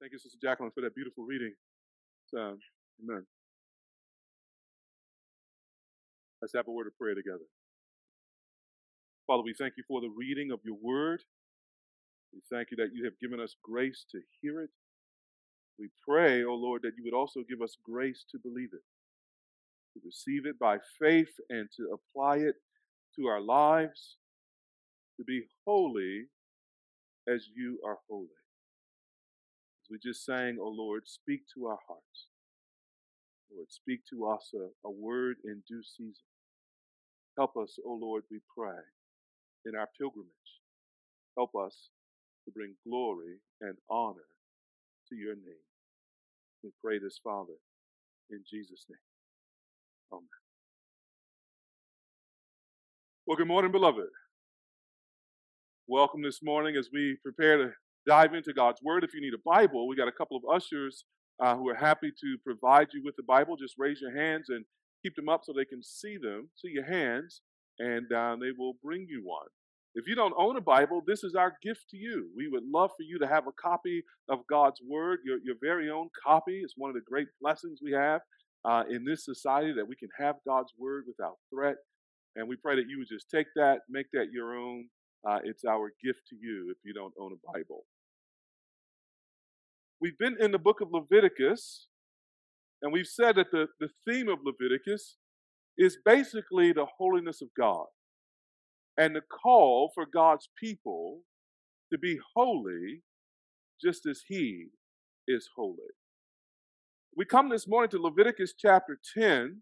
Thank you, Sister Jacqueline, for that beautiful reading. Amen. Let's have a word of prayer together. Father, we thank you for the reading of your word. We thank you that you have given us grace to hear it. We pray, O oh Lord, that you would also give us grace to believe it, to receive it by faith and to apply it to our lives, to be holy as you are holy. As we just sang, O oh Lord, speak to our hearts. Lord, speak to us a, a word in due season. Help us, O Lord, we pray, in our pilgrimage. Help us to bring glory and honor to your name. We pray this, Father, in Jesus' name. Amen. Well, good morning, beloved. Welcome this morning as we prepare to dive into God's Word. If you need a Bible, we got a couple of ushers uh, who are happy to provide you with the Bible. Just raise your hands and keep them up so they can see them, see your hands, and uh, they will bring you one. If you don't own a Bible, this is our gift to you. We would love for you to have a copy of God's Word, your, your very own copy. It's one of the great blessings we have uh, in this society that we can have God's Word without threat. And we pray that you would just take that, make that your own. Uh, it's our gift to you if you don't own a Bible. We've been in the book of Leviticus, and we've said that the, the theme of Leviticus is basically the holiness of God and the call for God's people to be holy just as He is holy. We come this morning to Leviticus chapter 10,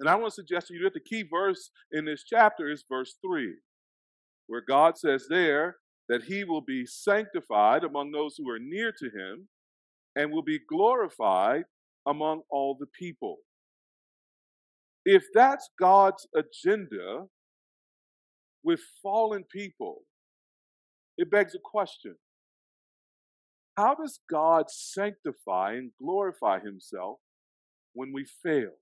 and I want to suggest to you that the key verse in this chapter is verse 3, where God says there that He will be sanctified among those who are near to Him and will be glorified among all the people. If that's God's agenda, with fallen people, it begs a question How does God sanctify and glorify himself when we fail?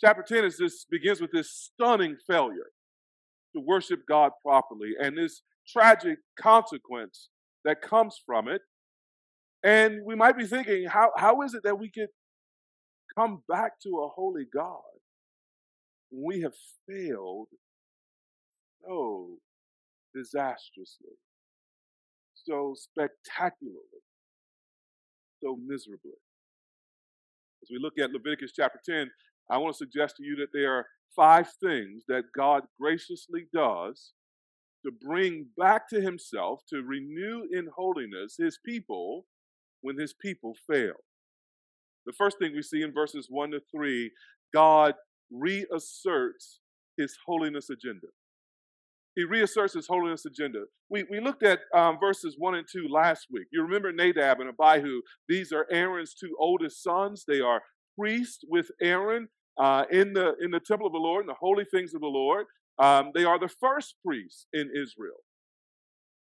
Chapter 10 is this begins with this stunning failure to worship God properly and this tragic consequence that comes from it. And we might be thinking, how, how is it that we could come back to a holy God when we have failed so disastrously, so spectacularly, so miserably. As we look at Leviticus chapter 10, I want to suggest to you that there are five things that God graciously does to bring back to himself, to renew in holiness his people when his people fail. The first thing we see in verses 1 to 3, God reasserts his holiness agenda he reasserts his holiness agenda. We, we looked at um, verses 1 and 2 last week. You remember Nadab and Abihu. These are Aaron's two oldest sons. They are priests with Aaron uh, in, the, in the temple of the Lord, in the holy things of the Lord. Um, they are the first priests in Israel.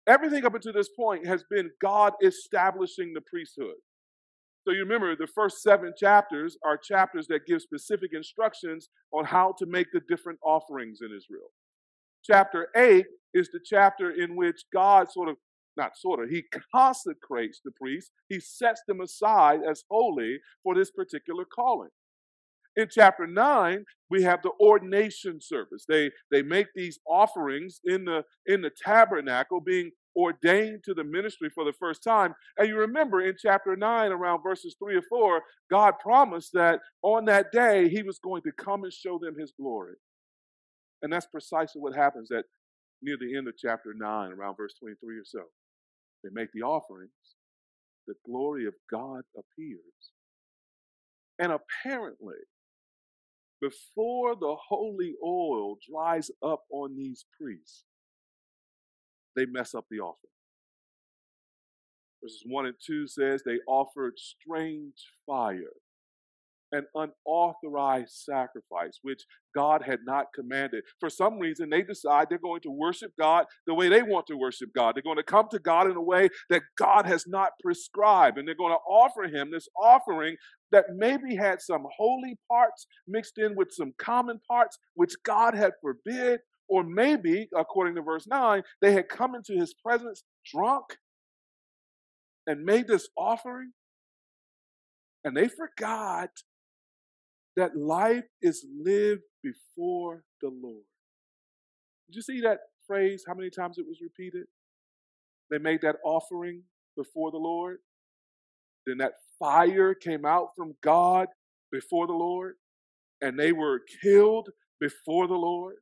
Everything up until this point has been God establishing the priesthood. So you remember the first seven chapters are chapters that give specific instructions on how to make the different offerings in Israel. Chapter 8 is the chapter in which God sort of, not sort of, he consecrates the priests. He sets them aside as holy for this particular calling. In chapter 9, we have the ordination service. They, they make these offerings in the, in the tabernacle, being ordained to the ministry for the first time. And you remember in chapter 9, around verses 3 or 4, God promised that on that day he was going to come and show them his glory. And that's precisely what happens at near the end of chapter 9, around verse 23 or so. They make the offerings, the glory of God appears. And apparently, before the holy oil dries up on these priests, they mess up the offering. Verses 1 and 2 says they offered strange fire an unauthorized sacrifice, which God had not commanded. For some reason, they decide they're going to worship God the way they want to worship God. They're going to come to God in a way that God has not prescribed, and they're going to offer Him this offering that maybe had some holy parts mixed in with some common parts, which God had forbid. Or maybe, according to verse 9, they had come into His presence drunk and made this offering, and they forgot that life is lived before the Lord. Did you see that phrase? How many times it was repeated? They made that offering before the Lord. Then that fire came out from God before the Lord, and they were killed before the Lord.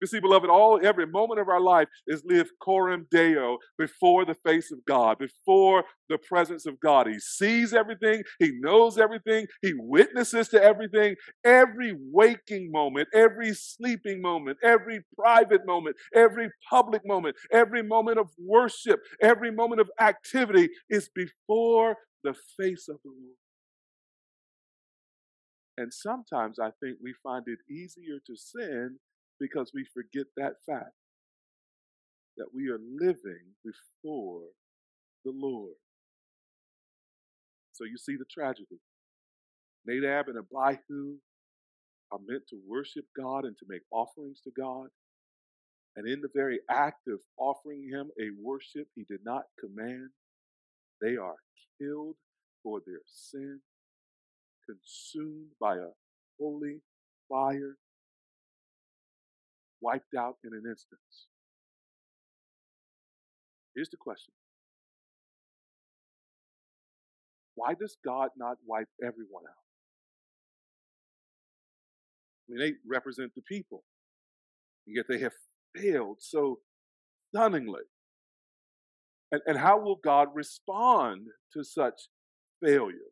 You see, beloved, all every moment of our life is lived coram deo before the face of God, before the presence of God. He sees everything, he knows everything, he witnesses to everything. Every waking moment, every sleeping moment, every private moment, every public moment, every moment of worship, every moment of activity is before the face of the Lord. And sometimes I think we find it easier to sin because we forget that fact that we are living before the Lord. So you see the tragedy. Nadab and Abihu are meant to worship God and to make offerings to God. And in the very act of offering him a worship he did not command, they are killed for their sin, consumed by a holy fire wiped out in an instance. Here's the question Why does God not wipe everyone out? I mean, they represent the people, and yet they have failed so stunningly. And, and how will God respond to such failure?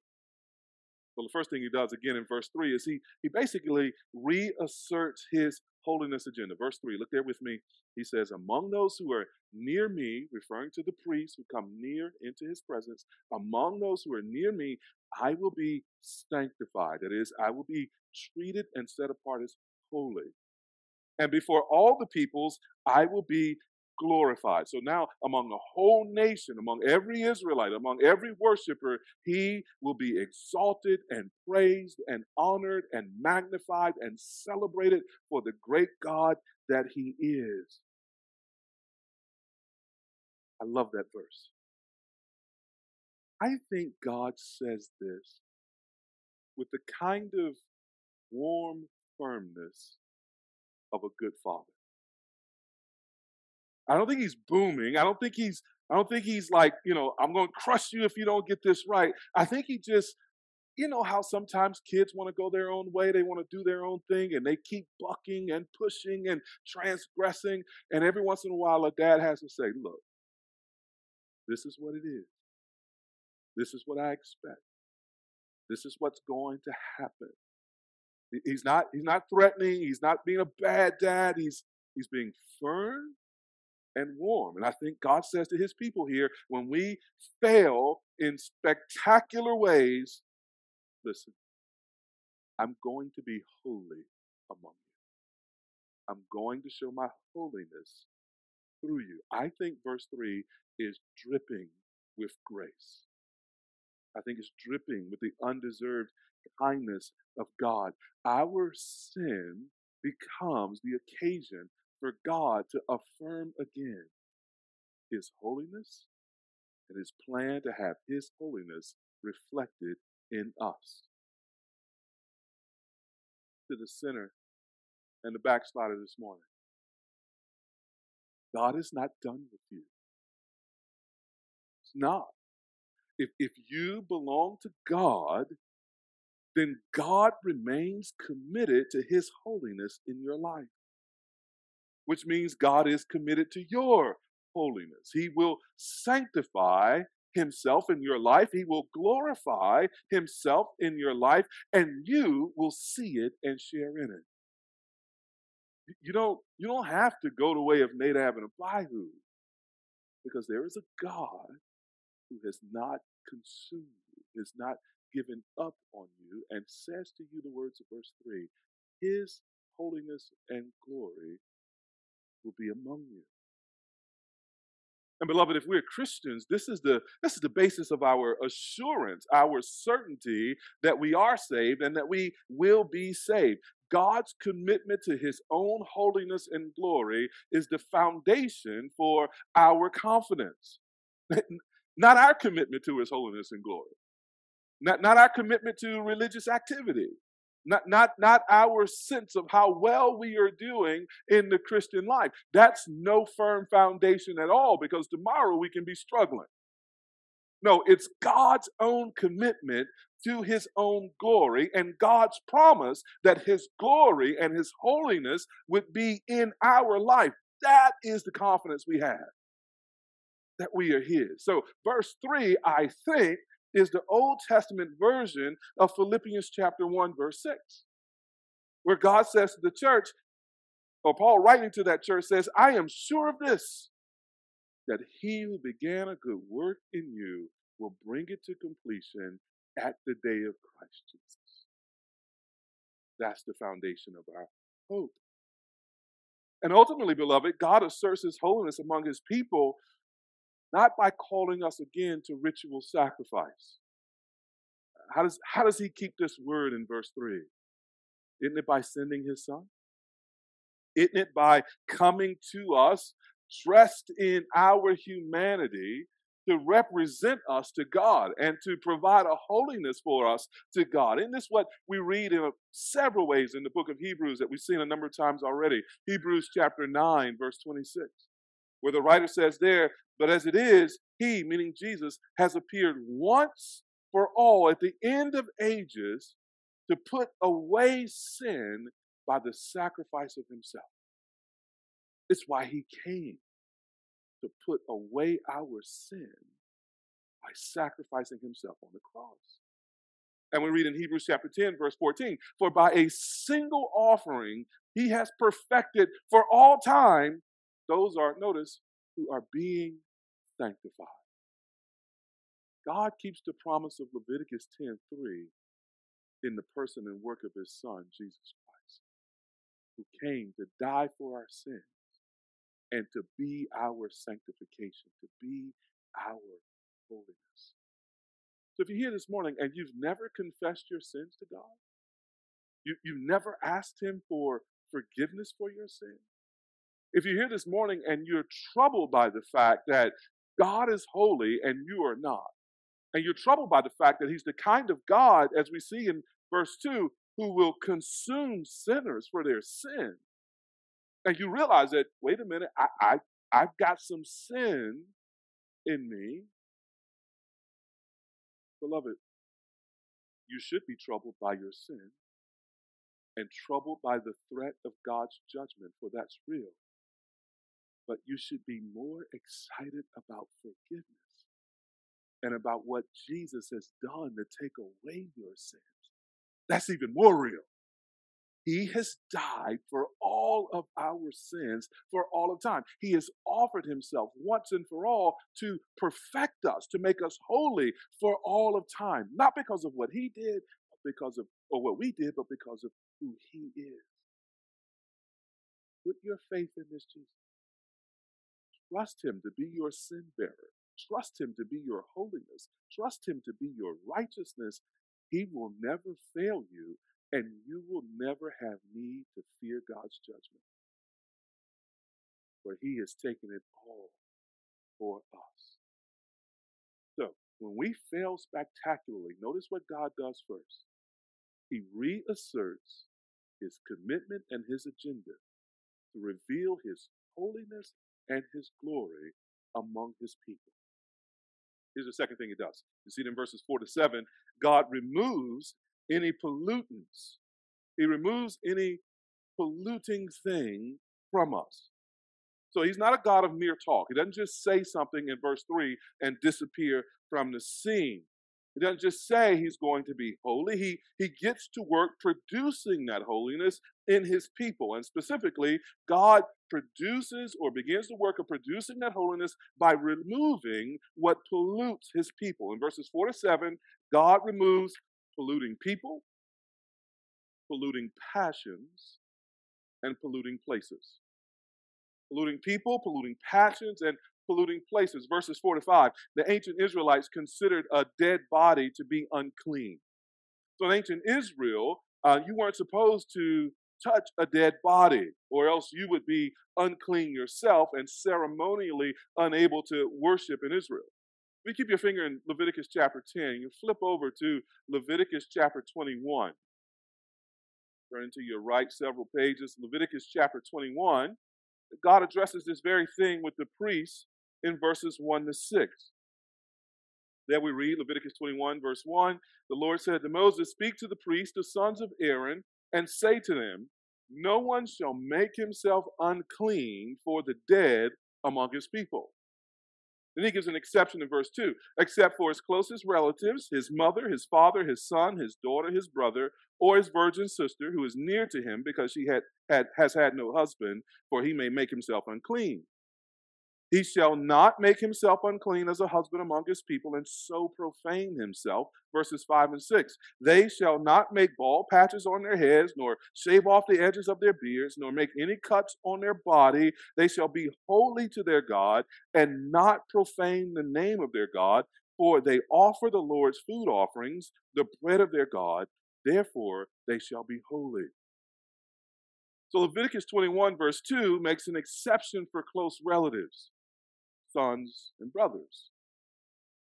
Well, the first thing he does again in verse 3 is he, he basically reasserts his holiness agenda. Verse 3, look there with me. He says, Among those who are near me, referring to the priests who come near into his presence, among those who are near me, I will be sanctified. That is, I will be treated and set apart as holy. And before all the peoples, I will be glorified. So now, among the whole nation, among every Israelite, among every worshiper, he will be exalted and praised and honored and magnified and celebrated for the great God that he is. I love that verse. I think God says this with the kind of warm firmness of a good father. I don't think he's booming. I don't think he's I don't think he's like, you know, I'm going to crush you if you don't get this right. I think he just you know how sometimes kids want to go their own way, they want to do their own thing and they keep bucking and pushing and transgressing and every once in a while a dad has to say, "Look, this is what it is. This is what I expect. This is what's going to happen." He's not he's not threatening, he's not being a bad dad, he's he's being firm and warm. And I think God says to his people here when we fail in spectacular ways, listen, I'm going to be holy among you. I'm going to show my holiness through you. I think verse 3 is dripping with grace. I think it's dripping with the undeserved kindness of God. Our sin becomes the occasion for God to affirm again His holiness and His plan to have His holiness reflected in us. To the sinner and the backslider this morning, God is not done with you. It's not. If, if you belong to God, then God remains committed to His holiness in your life which means God is committed to your holiness. He will sanctify himself in your life. He will glorify himself in your life, and you will see it and share in it. You don't, you don't have to go the way of Nadab and Abihu because there is a God who has not consumed you, has not given up on you, and says to you the words of verse 3 His holiness and glory will be among you. And beloved, if we're Christians, this is the this is the basis of our assurance, our certainty that we are saved and that we will be saved. God's commitment to his own holiness and glory is the foundation for our confidence. not our commitment to his holiness and glory, not, not our commitment to religious activity, not, not, not our sense of how well we are doing in the Christian life. That's no firm foundation at all because tomorrow we can be struggling. No, it's God's own commitment to his own glory and God's promise that his glory and his holiness would be in our life. That is the confidence we have that we are his. So, verse 3, I think, is the Old Testament version of Philippians chapter 1, verse 6, where God says to the church, or Paul writing to that church says, I am sure of this, that he who began a good work in you will bring it to completion at the day of Christ Jesus. That's the foundation of our hope. And ultimately, beloved, God asserts his holiness among his people not by calling us again to ritual sacrifice. How does, how does he keep this word in verse 3? Isn't it by sending his son? Isn't it by coming to us dressed in our humanity to represent us to God and to provide a holiness for us to God. Isn't this what we read in several ways in the book of Hebrews that we've seen a number of times already? Hebrews chapter 9, verse 26, where the writer says there, But as it is, he, meaning Jesus, has appeared once for all at the end of ages to put away sin by the sacrifice of himself. It's why he came to put away our sin by sacrificing himself on the cross. And we read in Hebrews chapter 10, verse 14, for by a single offering he has perfected for all time those are, notice, who are being sanctified. God keeps the promise of Leviticus 10 3 in the person and work of his Son, Jesus Christ, who came to die for our sins and to be our sanctification, to be our holiness. So if you're here this morning and you've never confessed your sins to God, you, you've never asked Him for forgiveness for your sins, if you're here this morning and you're troubled by the fact that God is holy and you are not, and you're troubled by the fact that He's the kind of God, as we see in verse 2, who will consume sinners for their sin, and you realize that, wait a minute, I, I, I've got some sin in me. Beloved, you should be troubled by your sin and troubled by the threat of God's judgment, for that's real. But you should be more excited about forgiveness and about what Jesus has done to take away your sins. That's even more real. He has died for all of our sins for all of time. He has offered himself once and for all to perfect us, to make us holy for all of time. Not because of what he did, because of or what we did, but because of who he is. Put your faith in this Jesus. Trust him to be your sin bearer. Trust him to be your holiness. Trust him to be your righteousness. He will never fail you and you will never have need to fear God's judgment. For he has taken it all for us. So, when we fail spectacularly, notice what God does first. He reasserts his commitment and his agenda to reveal his holiness and his glory among his people. Here's the second thing he does. You see it in verses 4 to 7. God removes any pollutants. He removes any polluting thing from us. So he's not a God of mere talk. He doesn't just say something in verse 3 and disappear from the scene. He doesn't just say he's going to be holy. He, he gets to work producing that holiness in his people. And specifically, God produces or begins the work of producing that holiness by removing what pollutes his people. In verses 4 to 7, God removes polluting people, polluting passions, and polluting places. Polluting people, polluting passions, and polluting places. Verses 4 to 5. The ancient Israelites considered a dead body to be unclean. So in ancient Israel, uh, you weren't supposed to touch a dead body, or else you would be unclean yourself and ceremonially unable to worship in Israel. We keep your finger in Leviticus chapter 10. You flip over to Leviticus chapter 21. Turn to your right several pages. Leviticus chapter 21. God addresses this very thing with the priests in verses 1 to 6. There we read Leviticus 21, verse 1. The Lord said to Moses, Speak to the priests, the sons of Aaron, and say to them, No one shall make himself unclean for the dead among his people. Then he gives an exception in verse 2 except for his closest relatives, his mother, his father, his son, his daughter, his brother, or his virgin sister who is near to him because she had, had, has had no husband, for he may make himself unclean. He shall not make himself unclean as a husband among his people and so profane himself. Verses 5 and 6. They shall not make bald patches on their heads, nor shave off the edges of their beards, nor make any cuts on their body. They shall be holy to their God and not profane the name of their God, for they offer the Lord's food offerings, the bread of their God. Therefore, they shall be holy. So Leviticus 21, verse 2, makes an exception for close relatives sons and brothers.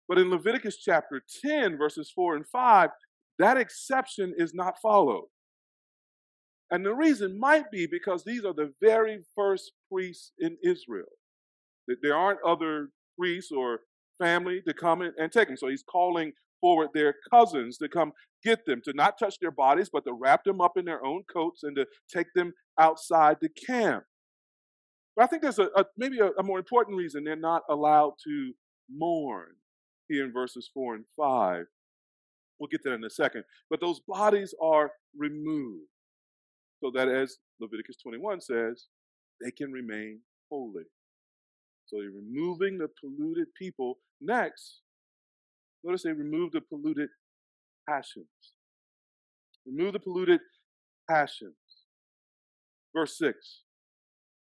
But in Leviticus chapter 10, verses 4 and 5, that exception is not followed. And the reason might be because these are the very first priests in Israel. That there aren't other priests or family to come and take them. So he's calling forward their cousins to come get them, to not touch their bodies, but to wrap them up in their own coats and to take them outside the camp. But I think there's a, a maybe a, a more important reason they're not allowed to mourn here in verses 4 and 5. We'll get there in a second. But those bodies are removed so that, as Leviticus 21 says, they can remain holy. So you're removing the polluted people. Next, notice they remove the polluted passions. Remove the polluted passions. Verse 6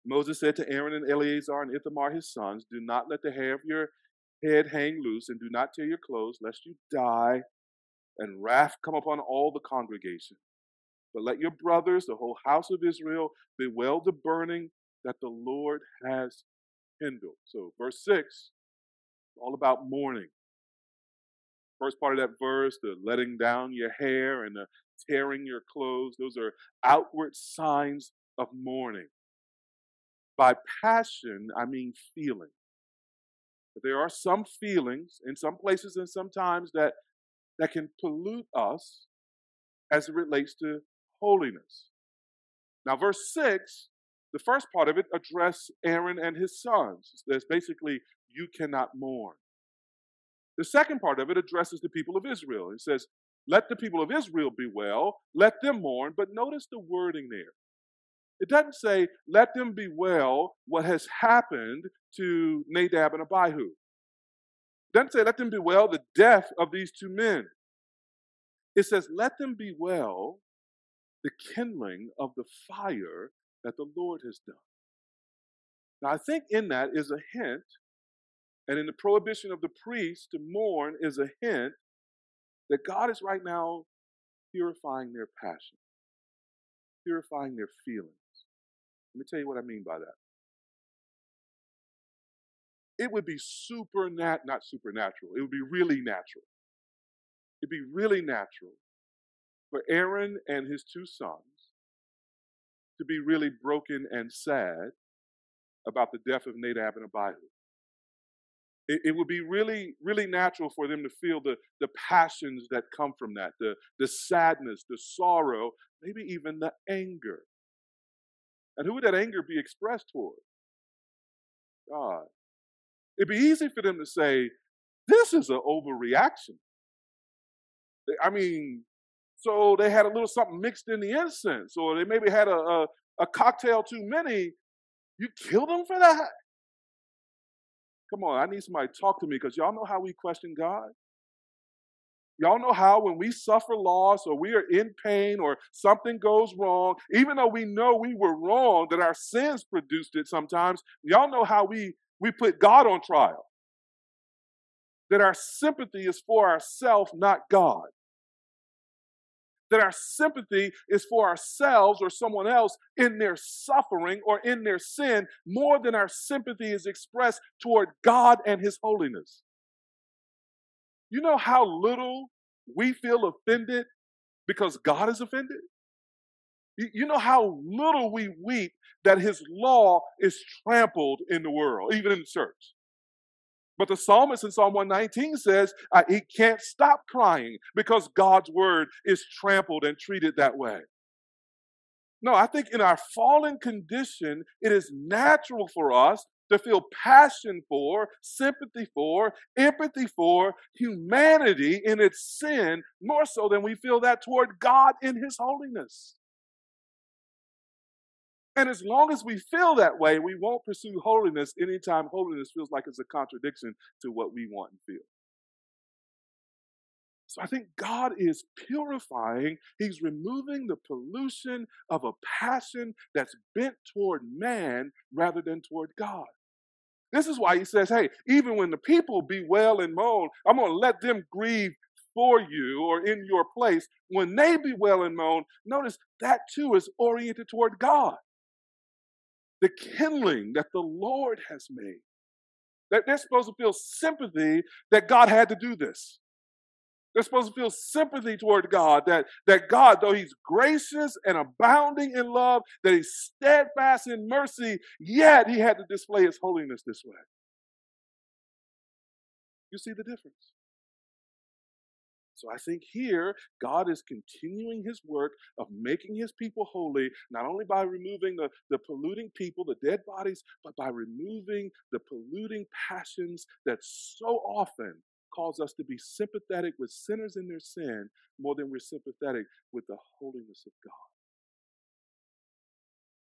Moses said to Aaron and Eleazar and Ithamar his sons, Do not let the hair of your head hang loose, and do not tear your clothes, lest you die, and wrath come upon all the congregation. But let your brothers, the whole house of Israel, bewail the burning that the Lord has kindled. So, verse 6, all about mourning. First part of that verse, the letting down your hair and the tearing your clothes, those are outward signs of mourning. By passion, I mean feeling. But there are some feelings in some places and sometimes that, that can pollute us as it relates to holiness. Now, verse 6, the first part of it address Aaron and his sons. There's basically, you cannot mourn. The second part of it addresses the people of Israel. It says, let the people of Israel be well, let them mourn, but notice the wording there. It doesn't say, let them bewail what has happened to Nadab and Abihu. It doesn't say, let them bewail the death of these two men. It says, let them bewail the kindling of the fire that the Lord has done. Now, I think in that is a hint, and in the prohibition of the priests to mourn is a hint that God is right now purifying their passion, purifying their feelings. Let me tell you what I mean by that. It would be super nat not supernatural. It would be really natural. It'd be really natural for Aaron and his two sons to be really broken and sad about the death of Nadab and Abihu. It, it, would be really, really natural for them to feel the, the passions that come from that, the, the sadness, the sorrow, maybe even the anger and who would that anger be expressed toward? God. It'd be easy for them to say, this is an overreaction. I mean, so they had a little something mixed in the incense, or they maybe had a, a, a cocktail too many. You killed them for that? Come on, I need somebody to talk to me because y'all know how we question God. Y'all know how when we suffer loss or we are in pain or something goes wrong, even though we know we were wrong, that our sins produced it sometimes, y'all know how we, we put God on trial. That our sympathy is for ourselves, not God. That our sympathy is for ourselves or someone else in their suffering or in their sin more than our sympathy is expressed toward God and His holiness. You know how little we feel offended because God is offended? You know how little we weep that his law is trampled in the world, even in the church. But the psalmist in Psalm 119 says he can't stop crying because God's word is trampled and treated that way. No, I think in our fallen condition, it is natural for us to feel passion for, sympathy for, empathy for humanity in its sin more so than we feel that toward God in His holiness. And as long as we feel that way, we won't pursue holiness anytime holiness feels like it's a contradiction to what we want and feel. So I think God is purifying, He's removing the pollution of a passion that's bent toward man rather than toward God. This is why he says, hey, even when the people bewail and moan, I'm going to let them grieve for you or in your place. When they bewail and moan, notice that too is oriented toward God. The kindling that the Lord has made. That they're supposed to feel sympathy that God had to do this. They're supposed to feel sympathy toward God, that, that God, though He's gracious and abounding in love, that He's steadfast in mercy, yet He had to display His holiness this way. You see the difference? So I think here, God is continuing his work of making his people holy, not only by removing the, the polluting people, the dead bodies, but by removing the polluting passions that so often calls us to be sympathetic with sinners in their sin more than we're sympathetic with the holiness of God.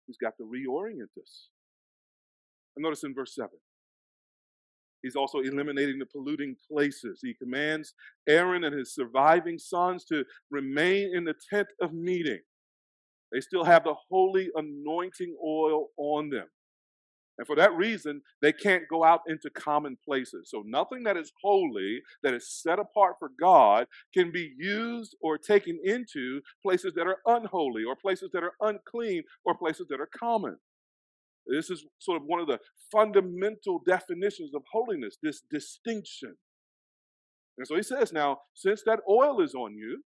He's got to reorient us. And notice in verse 7. He's also eliminating the polluting places. He commands Aaron and his surviving sons to remain in the tent of meeting. They still have the holy anointing oil on them. And for that reason, they can't go out into common places. So nothing that is holy, that is set apart for God, can be used or taken into places that are unholy, or places that are unclean, or places that are common. This is sort of one of the fundamental definitions of holiness, this distinction. And so he says, now, since that oil is on you,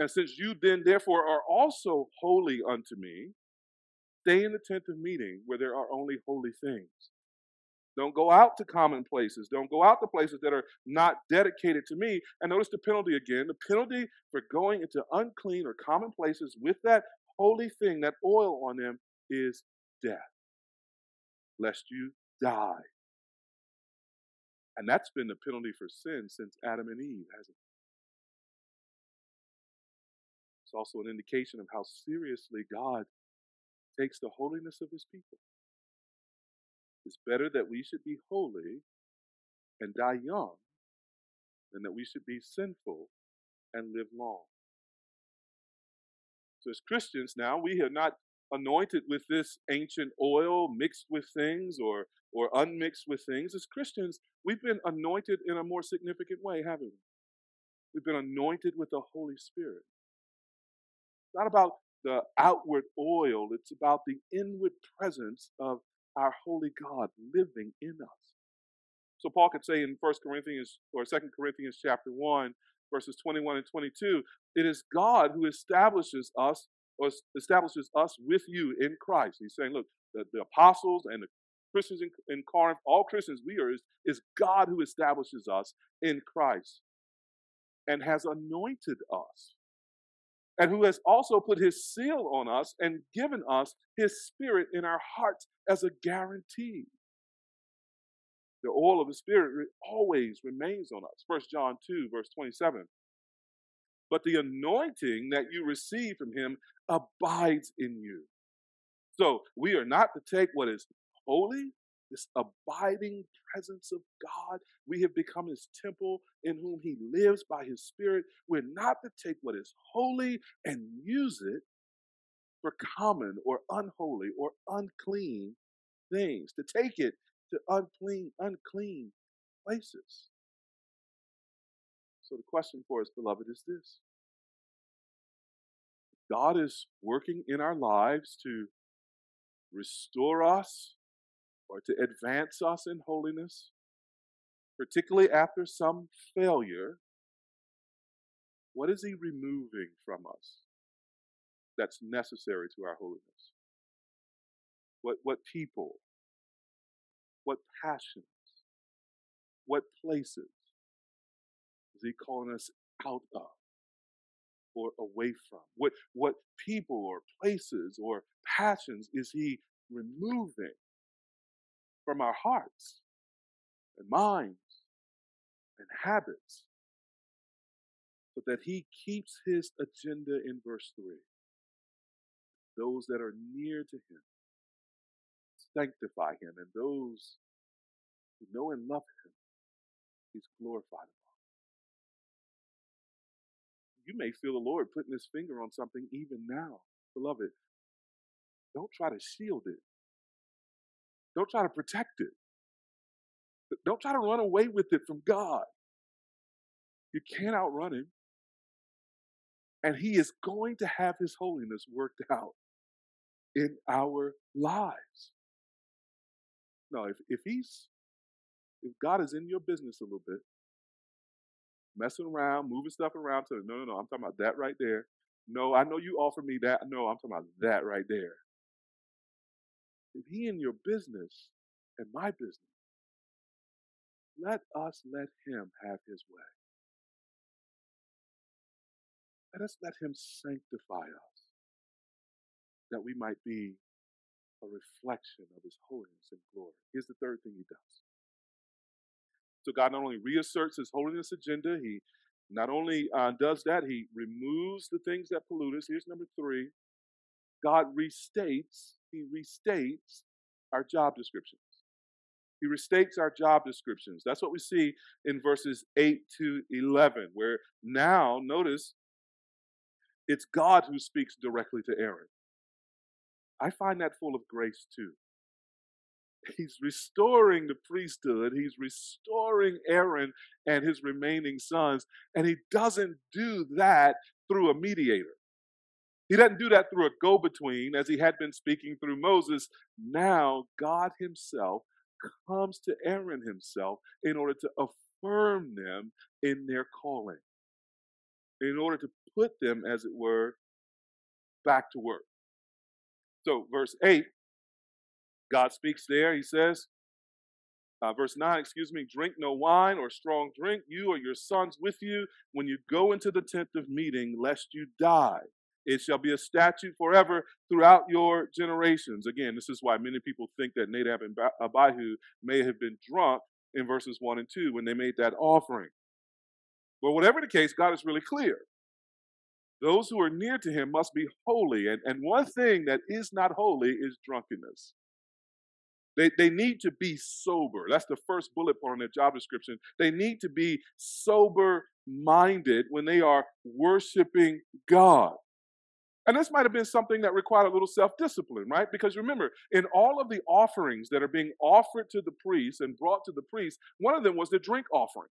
and since you then therefore are also holy unto me, Stay in the tent of meeting where there are only holy things. Don't go out to common places. Don't go out to places that are not dedicated to me. And notice the penalty again. The penalty for going into unclean or common places with that holy thing, that oil on them, is death, lest you die. And that's been the penalty for sin since Adam and Eve, hasn't it? It's also an indication of how seriously God takes the holiness of his people. It's better that we should be holy and die young than that we should be sinful and live long. So, as Christians now, we are not anointed with this ancient oil mixed with things or, or unmixed with things. As Christians, we've been anointed in a more significant way, haven't we? We've been anointed with the Holy Spirit. It's not about the outward oil, it's about the inward presence of our holy God living in us. So Paul could say in 1 Corinthians or 2 Corinthians chapter 1, verses 21 and 22, it is God who establishes us or establishes us with you in Christ. He's saying, look, the, the apostles and the Christians in, in Corinth, all Christians, we are, is, is God who establishes us in Christ and has anointed us and who has also put his seal on us and given us his spirit in our hearts as a guarantee. The oil of the spirit always remains on us. First John 2, verse 27. But the anointing that you receive from him abides in you. So we are not to take what is holy this abiding presence of God. We have become his temple in whom he lives by his spirit. We're not to take what is holy and use it for common or unholy or unclean things, to take it to unclean, unclean places. So the question for us, beloved, is this. God is working in our lives to restore us or to advance us in holiness, particularly after some failure, what is he removing from us that's necessary to our holiness? What, what people, what passions, what places is he calling us out of or away from? What, what people or places or passions is he removing from our hearts and minds and habits so that he keeps his agenda in verse 3 those that are near to him sanctify him and those who know and love him he's glorified upon. you may feel the Lord putting his finger on something even now. Beloved, don't try to shield it. Don't try to protect it. Don't try to run away with it from God. You can't outrun him. And he is going to have his holiness worked out in our lives. No, if, if he's if God is in your business a little bit, messing around, moving stuff around to no, no, no. I'm talking about that right there. No, I know you offer me that. No, I'm talking about that right there. If he in your business and my business, let us let him have his way. Let us let him sanctify us that we might be a reflection of his holiness and glory. Here's the third thing he does so God not only reasserts his holiness agenda, he not only uh, does that, he removes the things that pollute us. Here's number three God restates, he restates our job descriptions. He restates our job descriptions. That's what we see in verses 8 to 11, where now, notice, it's God who speaks directly to Aaron. I find that full of grace too. He's restoring the priesthood. He's restoring Aaron and his remaining sons. And he doesn't do that through a mediator. He doesn't do that through a go between as he had been speaking through Moses. Now, God Himself comes to Aaron Himself in order to affirm them in their calling, in order to put them, as it were, back to work. So, verse 8 God speaks there. He says, uh, verse 9, excuse me, drink no wine or strong drink, you or your sons with you, when you go into the tent of meeting, lest you die. It shall be a statute forever throughout your generations. Again, this is why many people think that Nadab and Abihu may have been drunk in verses 1 and 2 when they made that offering. But whatever the case, God is really clear. Those who are near to him must be holy. And, and one thing that is not holy is drunkenness. They, they need to be sober. That's the first bullet point on their job description. They need to be sober minded when they are worshiping God. And this might have been something that required a little self discipline, right? Because remember, in all of the offerings that are being offered to the priest and brought to the priest, one of them was the drink offering.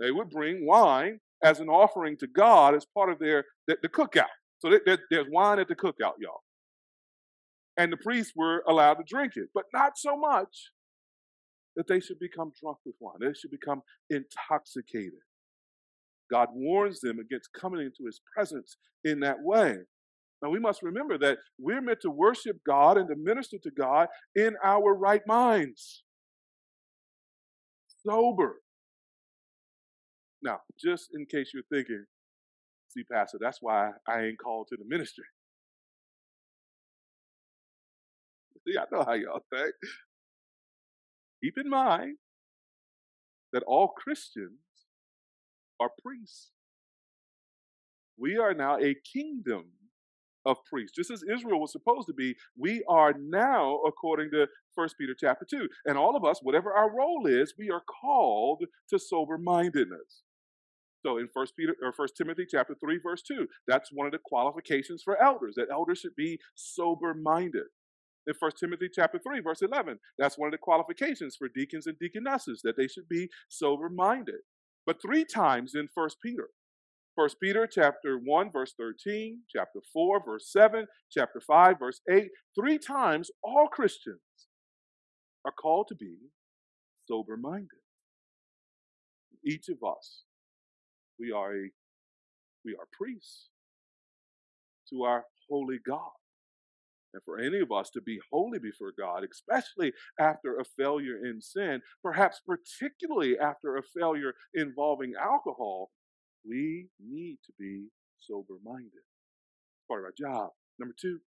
They would bring wine as an offering to God as part of their the, the cookout. So there, there's wine at the cookout, y'all and the priests were allowed to drink it, but not so much that they should become drunk with wine. They should become intoxicated. God warns them against coming into his presence in that way. Now we must remember that we're meant to worship God and to minister to God in our right minds. Sober. Now, just in case you're thinking, see, Pastor, that's why I ain't called to the ministry. See, I know how y'all think. Keep in mind that all Christians are priests. We are now a kingdom of priests. Just as Israel was supposed to be, we are now, according to 1 Peter chapter 2. And all of us, whatever our role is, we are called to sober-mindedness. So in First Peter or First Timothy chapter 3, verse 2, that's one of the qualifications for elders, that elders should be sober-minded in 1 Timothy chapter 3, verse 11. That's one of the qualifications for deacons and deaconesses, that they should be sober-minded. But three times in 1 Peter, 1 Peter chapter 1, verse 13, chapter 4, verse 7, chapter 5, verse 8, three times all Christians are called to be sober-minded. each of us, we are a we are priests to our holy God. And for any of us to be holy before God, especially after a failure in sin, perhaps particularly after a failure involving alcohol, we need to be sober minded. Part of our job. Number two,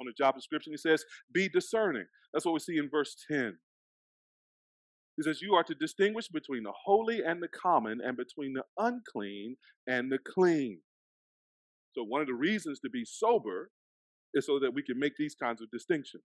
on the job description, he says, be discerning. That's what we see in verse 10. He says, You are to distinguish between the holy and the common, and between the unclean and the clean. So, one of the reasons to be sober is so that we can make these kinds of distinctions.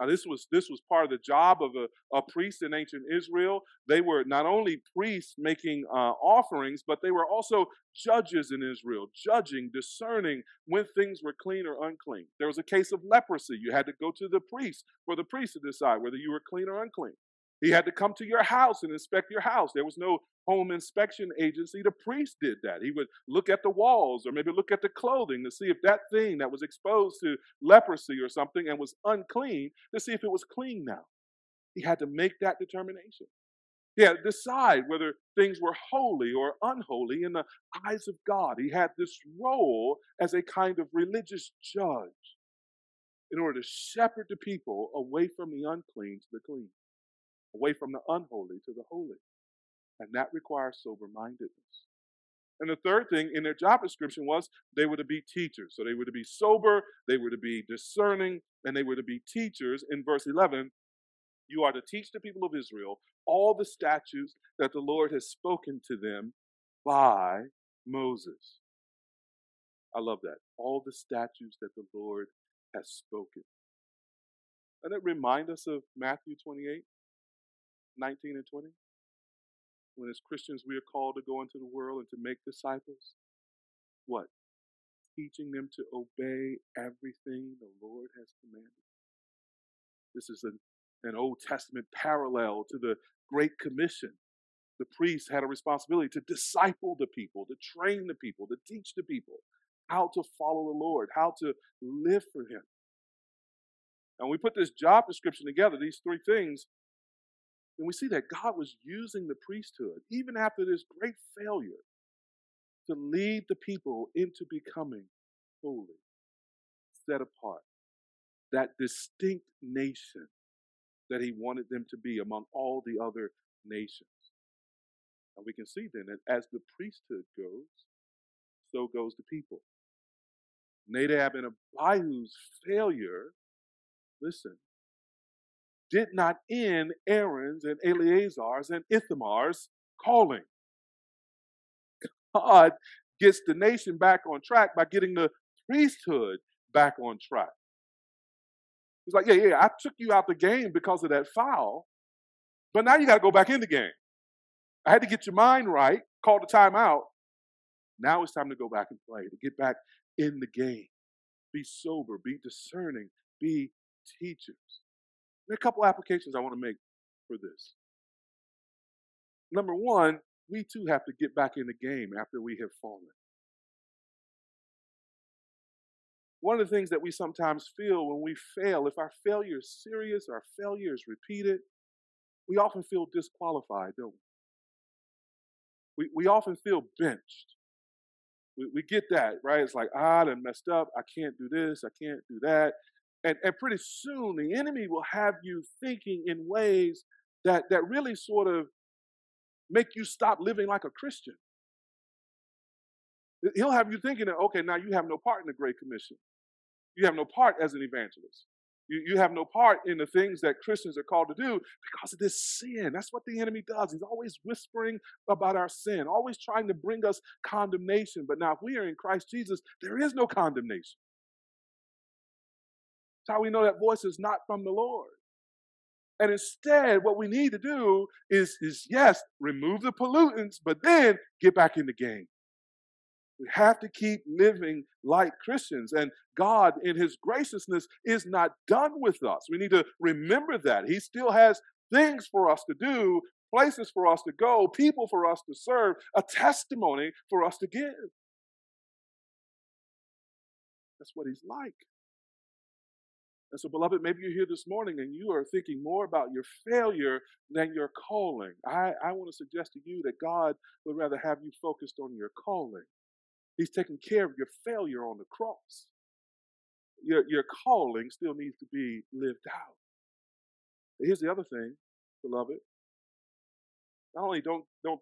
Now, this was this was part of the job of a, a priest in ancient Israel. They were not only priests making uh, offerings, but they were also judges in Israel, judging, discerning when things were clean or unclean. There was a case of leprosy. You had to go to the priest for the priest to decide whether you were clean or unclean. He had to come to your house and inspect your house. There was no home inspection agency. The priest did that. He would look at the walls or maybe look at the clothing to see if that thing that was exposed to leprosy or something and was unclean, to see if it was clean now. He had to make that determination. He had to decide whether things were holy or unholy in the eyes of God. He had this role as a kind of religious judge in order to shepherd the people away from the unclean to the clean away from the unholy to the holy. And that requires sober mindedness. And the third thing in their job description was they were to be teachers. So they were to be sober, they were to be discerning, and they were to be teachers. In verse 11, you are to teach the people of Israel all the statutes that the Lord has spoken to them by Moses. I love that. All the statutes that the Lord has spoken. And it reminds us of Matthew 28. 19 and 20? When as Christians we are called to go into the world and to make disciples, what? Teaching them to obey everything the Lord has commanded. This is an, an Old Testament parallel to the Great Commission. The priests had a responsibility to disciple the people, to train the people, to teach the people how to follow the Lord, how to live for Him. And we put this job description together, these three things, and we see that God was using the priesthood, even after this great failure, to lead the people into becoming holy, set apart, that distinct nation that he wanted them to be among all the other nations. And we can see then that as the priesthood goes, so goes the people. Nadab and Abihu's failure, listen, did not end Aaron's and Eleazar's and Ithamar's calling. God gets the nation back on track by getting the priesthood back on track. He's like, yeah, yeah, I took you out the game because of that foul, but now you got to go back in the game. I had to get your mind right, call the timeout. Now it's time to go back and play, to get back in the game. Be sober, be discerning, be teachers. There are a couple applications I want to make for this. Number one, we too have to get back in the game after we have fallen. One of the things that we sometimes feel when we fail, if our failure is serious, our failure is repeated, we often feel disqualified, don't we? We, we often feel benched. We, we get that, right? It's like, ah, I done messed up. I can't do this. I can't do that. And, and pretty soon the enemy will have you thinking in ways that, that really sort of make you stop living like a Christian. He'll have you thinking that, okay, now you have no part in the Great Commission. You have no part as an evangelist. You, you have no part in the things that Christians are called to do because of this sin. That's what the enemy does. He's always whispering about our sin, always trying to bring us condemnation. But now, if we are in Christ Jesus, there is no condemnation. How we know that voice is not from the Lord. And instead, what we need to do is, is yes, remove the pollutants, but then get back in the game. We have to keep living like Christians. And God, in His graciousness, is not done with us. We need to remember that. He still has things for us to do, places for us to go, people for us to serve, a testimony for us to give. That's what He's like. And so, beloved, maybe you're here this morning and you are thinking more about your failure than your calling. I, I want to suggest to you that God would rather have you focused on your calling. He's taking care of your failure on the cross. Your, your calling still needs to be lived out. But here's the other thing, beloved. Not only don't don't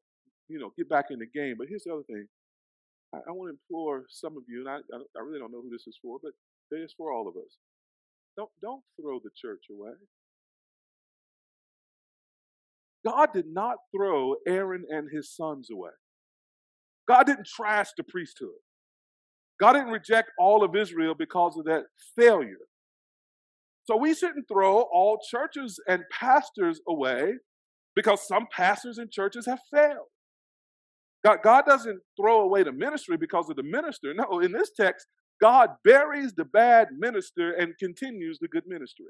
you know get back in the game, but here's the other thing. I, I want to implore some of you, and I, I really don't know who this is for, but it's for all of us. Don't, don't throw the church away. God did not throw Aaron and his sons away. God didn't trash the priesthood. God didn't reject all of Israel because of that failure. So we shouldn't throw all churches and pastors away because some pastors and churches have failed. God, God doesn't throw away the ministry because of the minister. No, in this text, God buries the bad minister and continues the good ministry.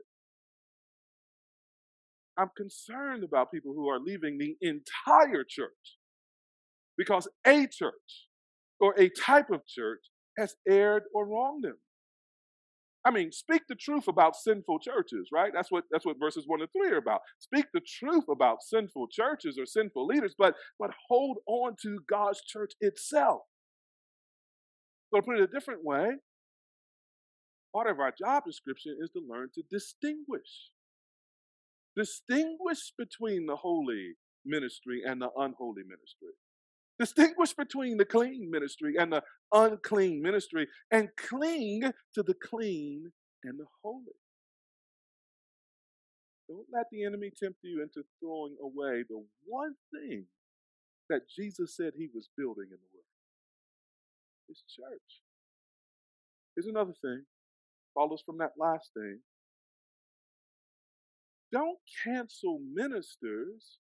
I'm concerned about people who are leaving the entire church because a church or a type of church has erred or wronged them. I mean, speak the truth about sinful churches, right? That's what that's what verses one and three are about. Speak the truth about sinful churches or sinful leaders, but but hold on to God's church itself. So to put it a different way, part of our job description is to learn to distinguish. Distinguish between the holy ministry and the unholy ministry. Distinguish between the clean ministry and the unclean ministry and cling to the clean and the holy. Don't let the enemy tempt you into throwing away the one thing that Jesus said he was building in the world his church. Here's another thing, follows from that last thing. Don't cancel ministers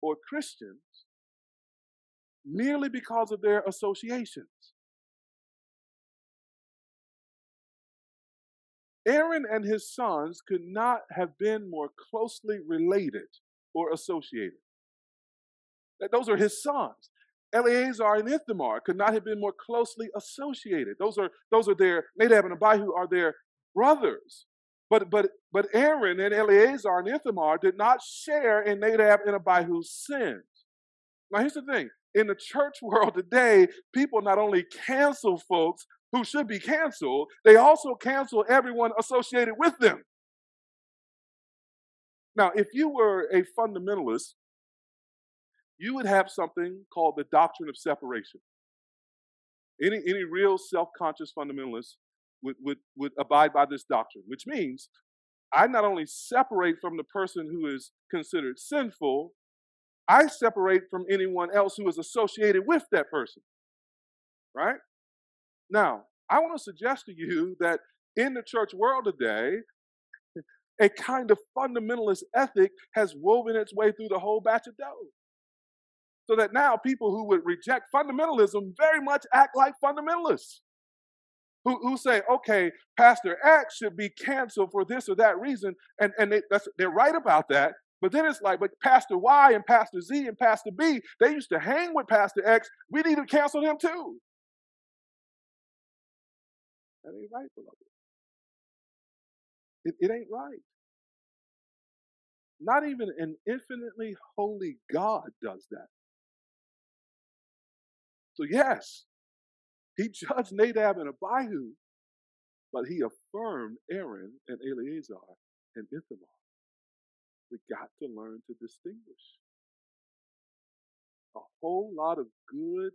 or Christians merely because of their associations. Aaron and his sons could not have been more closely related or associated. Those are his sons. Eleazar and Ithamar could not have been more closely associated. Those are those are their Nadab and Abihu are their brothers. But but but Aaron and Eleazar and Ithamar did not share in Nadab and Abihu's sins. Now here's the thing: in the church world today, people not only cancel folks who should be canceled, they also cancel everyone associated with them. Now, if you were a fundamentalist, you would have something called the doctrine of separation. Any, any real self conscious fundamentalist would, would, would abide by this doctrine, which means I not only separate from the person who is considered sinful, I separate from anyone else who is associated with that person. Right? Now, I want to suggest to you that in the church world today, a kind of fundamentalist ethic has woven its way through the whole batch of dough. So that now people who would reject fundamentalism very much act like fundamentalists. Who, who say, okay, Pastor X should be canceled for this or that reason, and, and they, they're right about that, but then it's like, but Pastor Y and Pastor Z and Pastor B, they used to hang with Pastor X. We need to cancel them too. That ain't right, beloved. It, it ain't right. Not even an infinitely holy God does that. So, yes, he judged Nadab and Abihu, but he affirmed Aaron and Eleazar and Ithamar. We got to learn to distinguish. A whole lot of good,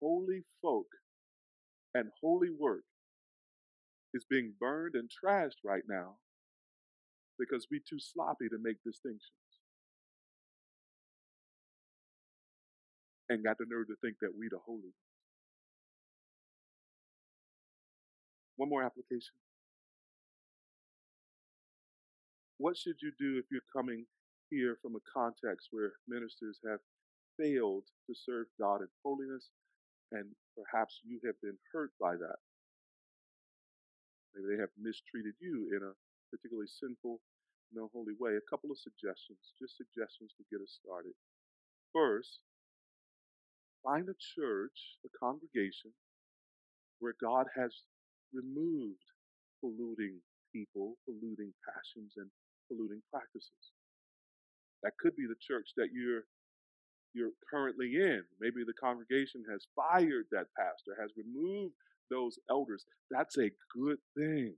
holy folk and holy work is being burned and trashed right now because we're too sloppy to make distinctions. And got the nerve to think that we the holy. One more application. What should you do if you're coming here from a context where ministers have failed to serve God in holiness and perhaps you have been hurt by that? Maybe they have mistreated you in a particularly sinful, no holy way. A couple of suggestions, just suggestions to get us started. First, find a church, a congregation, where God has removed polluting people polluting passions and polluting practices. That could be the church that you're you're currently in. Maybe the congregation has fired that pastor, has removed those elders. That's a good thing.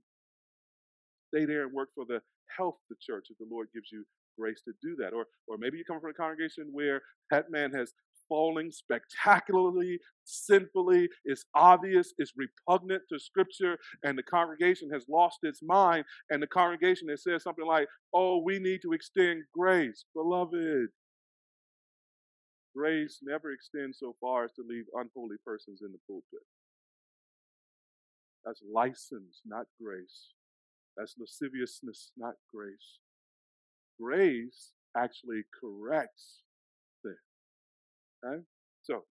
Stay there and work for the health of the church if the Lord gives you grace to do that. Or, or maybe you come from a congregation where that man has fallen spectacularly, sinfully, it's obvious, it's repugnant to Scripture, and the congregation has lost its mind, and the congregation has said something like, Oh, we need to extend grace. Beloved, grace never extends so far as to leave unholy persons in the pulpit. That's license, not grace. That's lasciviousness, not grace. Grace actually corrects. Okay? So,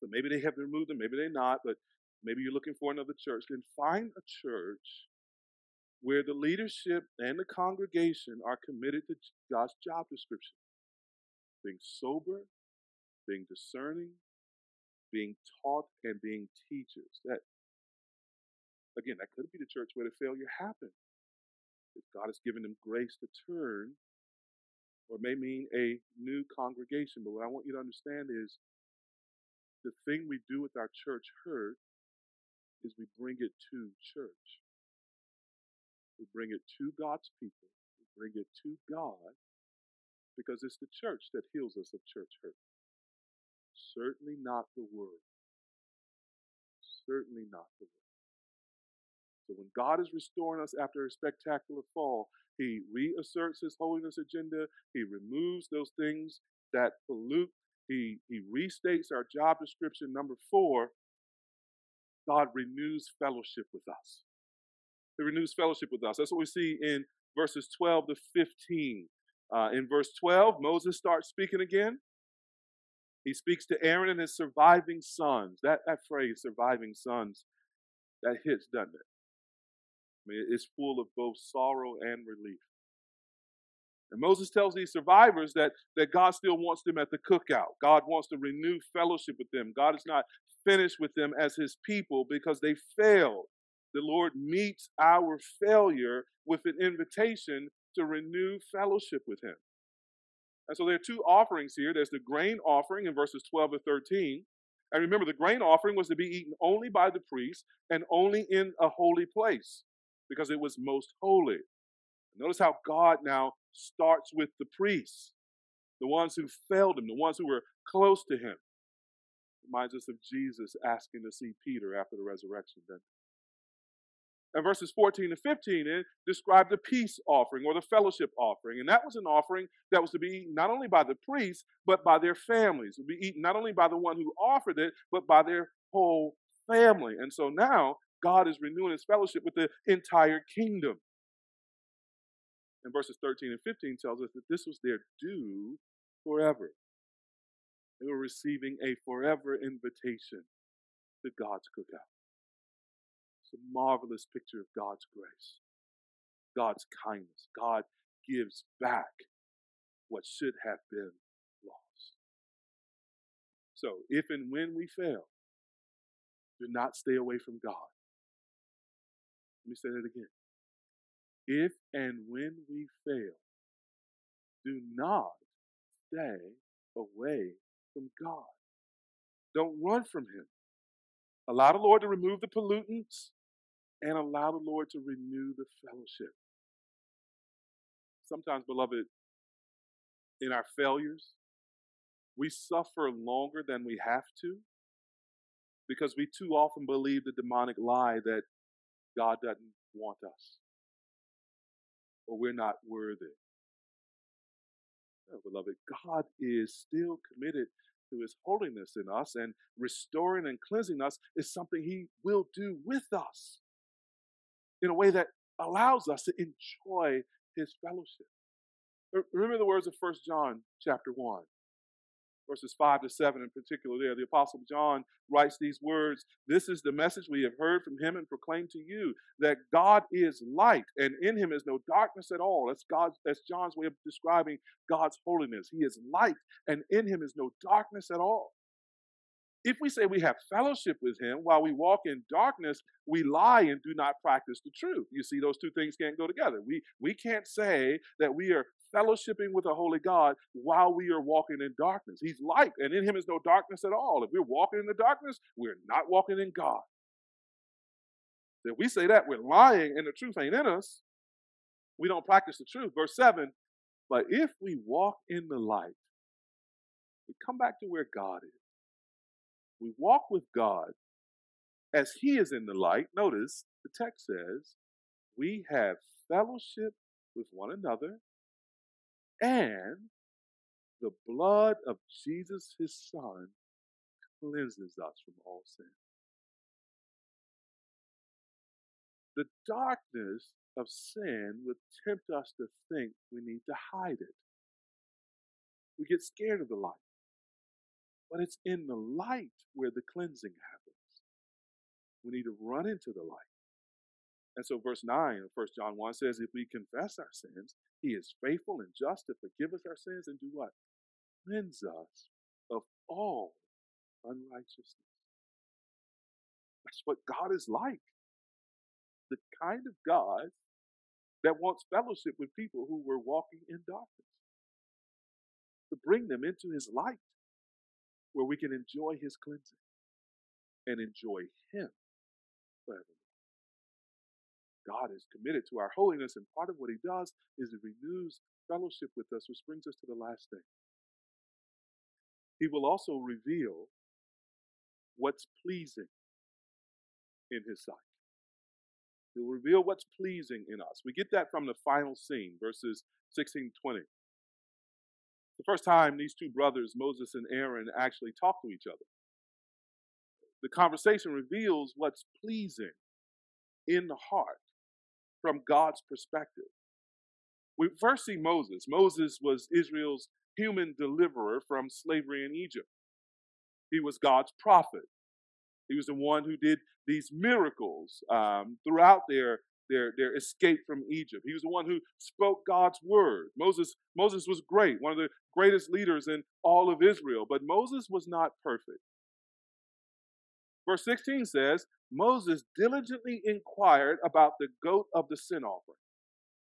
so maybe they have removed them, maybe they're not, but maybe you're looking for another church. Then find a church where the leadership and the congregation are committed to God's job description being sober, being discerning, being taught, and being teachers. That again, that could be the church where the failure happened. If God has given them grace to turn, or may mean a new congregation. But what I want you to understand is the thing we do with our church hurt is we bring it to church. We bring it to God's people. We bring it to God because it's the church that heals us of church hurt. Certainly not the word. Certainly not the word. So when God is restoring us after a spectacular fall, he reasserts his holiness agenda. He removes those things that pollute. He, he restates our job description. Number four, God renews fellowship with us. He renews fellowship with us. That's what we see in verses 12 to 15. Uh, in verse 12, Moses starts speaking again. He speaks to Aaron and his surviving sons. That, that phrase, surviving sons, that hits, doesn't it? Mean, it's full of both sorrow and relief. And Moses tells these survivors that, that God still wants them at the cookout. God wants to renew fellowship with them. God is not finished with them as his people because they failed. The Lord meets our failure with an invitation to renew fellowship with him. And so there are two offerings here. There's the grain offering in verses 12 to 13. And remember, the grain offering was to be eaten only by the priest and only in a holy place because it was most holy. Notice how God now starts with the priests, the ones who failed him, the ones who were close to him. Reminds us of Jesus asking to see Peter after the resurrection. Then, and verses 14 to 15 it describe the peace offering or the fellowship offering. And that was an offering that was to be eaten not only by the priests, but by their families. It would be eaten not only by the one who offered it, but by their whole family. And so now God is renewing his fellowship with the entire kingdom. And verses 13 and 15 tells us that this was their due forever. They were receiving a forever invitation to God's cookout. It's a marvelous picture of God's grace, God's kindness. God gives back what should have been lost. So, if and when we fail, do not stay away from God. Me say that again. If and when we fail, do not stay away from God. Don't run from Him. Allow the Lord to remove the pollutants and allow the Lord to renew the fellowship. Sometimes, beloved, in our failures, we suffer longer than we have to because we too often believe the demonic lie that God doesn't want us or we're not worthy. Oh, beloved, God is still committed to his holiness in us, and restoring and cleansing us is something he will do with us in a way that allows us to enjoy his fellowship. Remember the words of 1 John chapter 1 verses 5 to 7 in particular there. The Apostle John writes these words This is the message we have heard from him and proclaimed to you that God is light, and in him is no darkness at all. That's God's that's John's way of describing God's holiness. He is light, and in him is no darkness at all. If we say we have fellowship with him while we walk in darkness, we lie and do not practice the truth. You see, those two things can't go together. We, we can't say that we are fellowshipping with the Holy God while we are walking in darkness. He's light, and in him is no darkness at all. If we're walking in the darkness, we're not walking in God. If we say that, we're lying and the truth ain't in us. We don't practice the truth. Verse 7 But if we walk in the light, we come back to where God is. We walk with God as He is in the light. Notice the text says, We have fellowship with one another, and the blood of Jesus, His Son, cleanses us from all sin. The darkness of sin would tempt us to think we need to hide it. We get scared of the light. But it's in the light where the cleansing happens. We need to run into the light. And so, verse 9 of 1 John 1 says, If we confess our sins, he is faithful and just to forgive us our sins and do what? Cleanse us of all unrighteousness. That's what God is like. The kind of God that wants fellowship with people who were walking in darkness, to bring them into his light where we can enjoy his cleansing and enjoy him forever. God is committed to our holiness, and part of what he does is he renews fellowship with us, which brings us to the last thing. He will also reveal what's pleasing in his sight. He'll reveal what's pleasing in us. We get that from the final scene, verses 16 20 the first time these two brothers, Moses and Aaron, actually talk to each other. The conversation reveals what's pleasing in the heart from God's perspective. We first see Moses. Moses was Israel's human deliverer from slavery in Egypt. He was God's prophet. He was the one who did these miracles um, throughout their their, their escape from Egypt. He was the one who spoke God's word. Moses, Moses was great, one of the greatest leaders in all of Israel, but Moses was not perfect. Verse 16 says, Moses diligently inquired about the goat of the sin offering.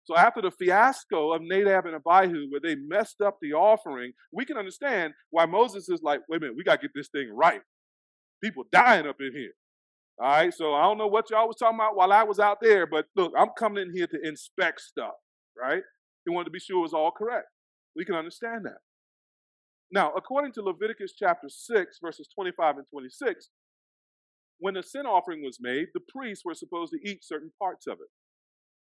So after the fiasco of Nadab and Abihu, where they messed up the offering, we can understand why Moses is like, wait a minute, we got to get this thing right. People dying up in here. All right, so I don't know what y'all was talking about while I was out there, but look, I'm coming in here to inspect stuff, right? He wanted to be sure it was all correct. We can understand that. Now, according to Leviticus chapter 6, verses 25 and 26, when a sin offering was made, the priests were supposed to eat certain parts of it.